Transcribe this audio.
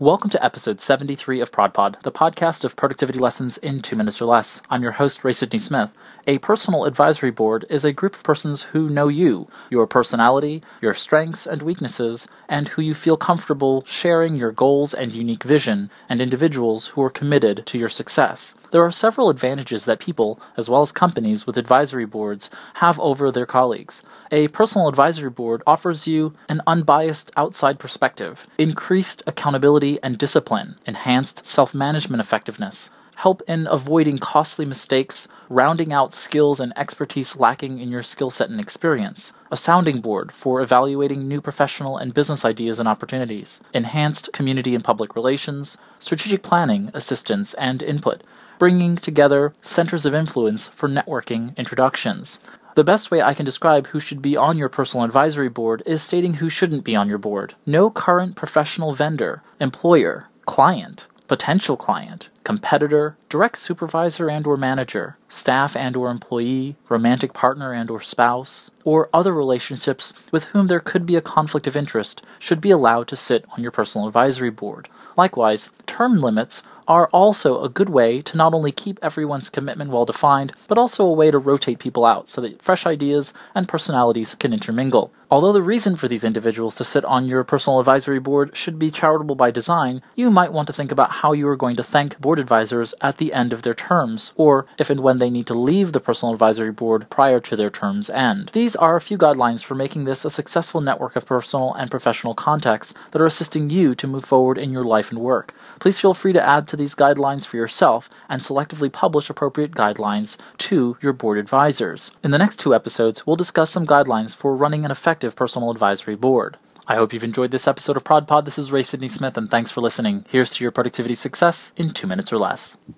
Welcome to episode 73 of ProdPod, the podcast of productivity lessons in two minutes or less. I'm your host, Ray Sidney Smith. A personal advisory board is a group of persons who know you, your personality, your strengths and weaknesses, and who you feel comfortable sharing your goals and unique vision, and individuals who are committed to your success. There are several advantages that people, as well as companies with advisory boards, have over their colleagues. A personal advisory board offers you an unbiased outside perspective, increased accountability and discipline, enhanced self management effectiveness, help in avoiding costly mistakes, rounding out skills and expertise lacking in your skill set and experience, a sounding board for evaluating new professional and business ideas and opportunities, enhanced community and public relations, strategic planning, assistance, and input, bringing together centers of influence for networking introductions. The best way I can describe who should be on your personal advisory board is stating who shouldn't be on your board. No current professional vendor, employer, client, potential client, competitor, direct supervisor and or manager, staff and or employee, romantic partner and or spouse, or other relationships with whom there could be a conflict of interest should be allowed to sit on your personal advisory board. Likewise, term limits are also a good way to not only keep everyone's commitment well defined, but also a way to rotate people out so that fresh ideas and personalities can intermingle. Although the reason for these individuals to sit on your personal advisory board should be charitable by design, you might want to think about how you are going to thank board advisors at the end of their terms, or if and when they need to leave the personal advisory board prior to their term's end. These are a few guidelines for making this a successful network of personal and professional contacts that are assisting you to move forward in your life and work. Please feel free to add to these guidelines for yourself and selectively publish appropriate guidelines to your board advisors. In the next two episodes, we'll discuss some guidelines for running an effective personal advisory board. I hope you've enjoyed this episode of ProdPod. This is Ray Sidney Smith, and thanks for listening. Here's to your productivity success in two minutes or less.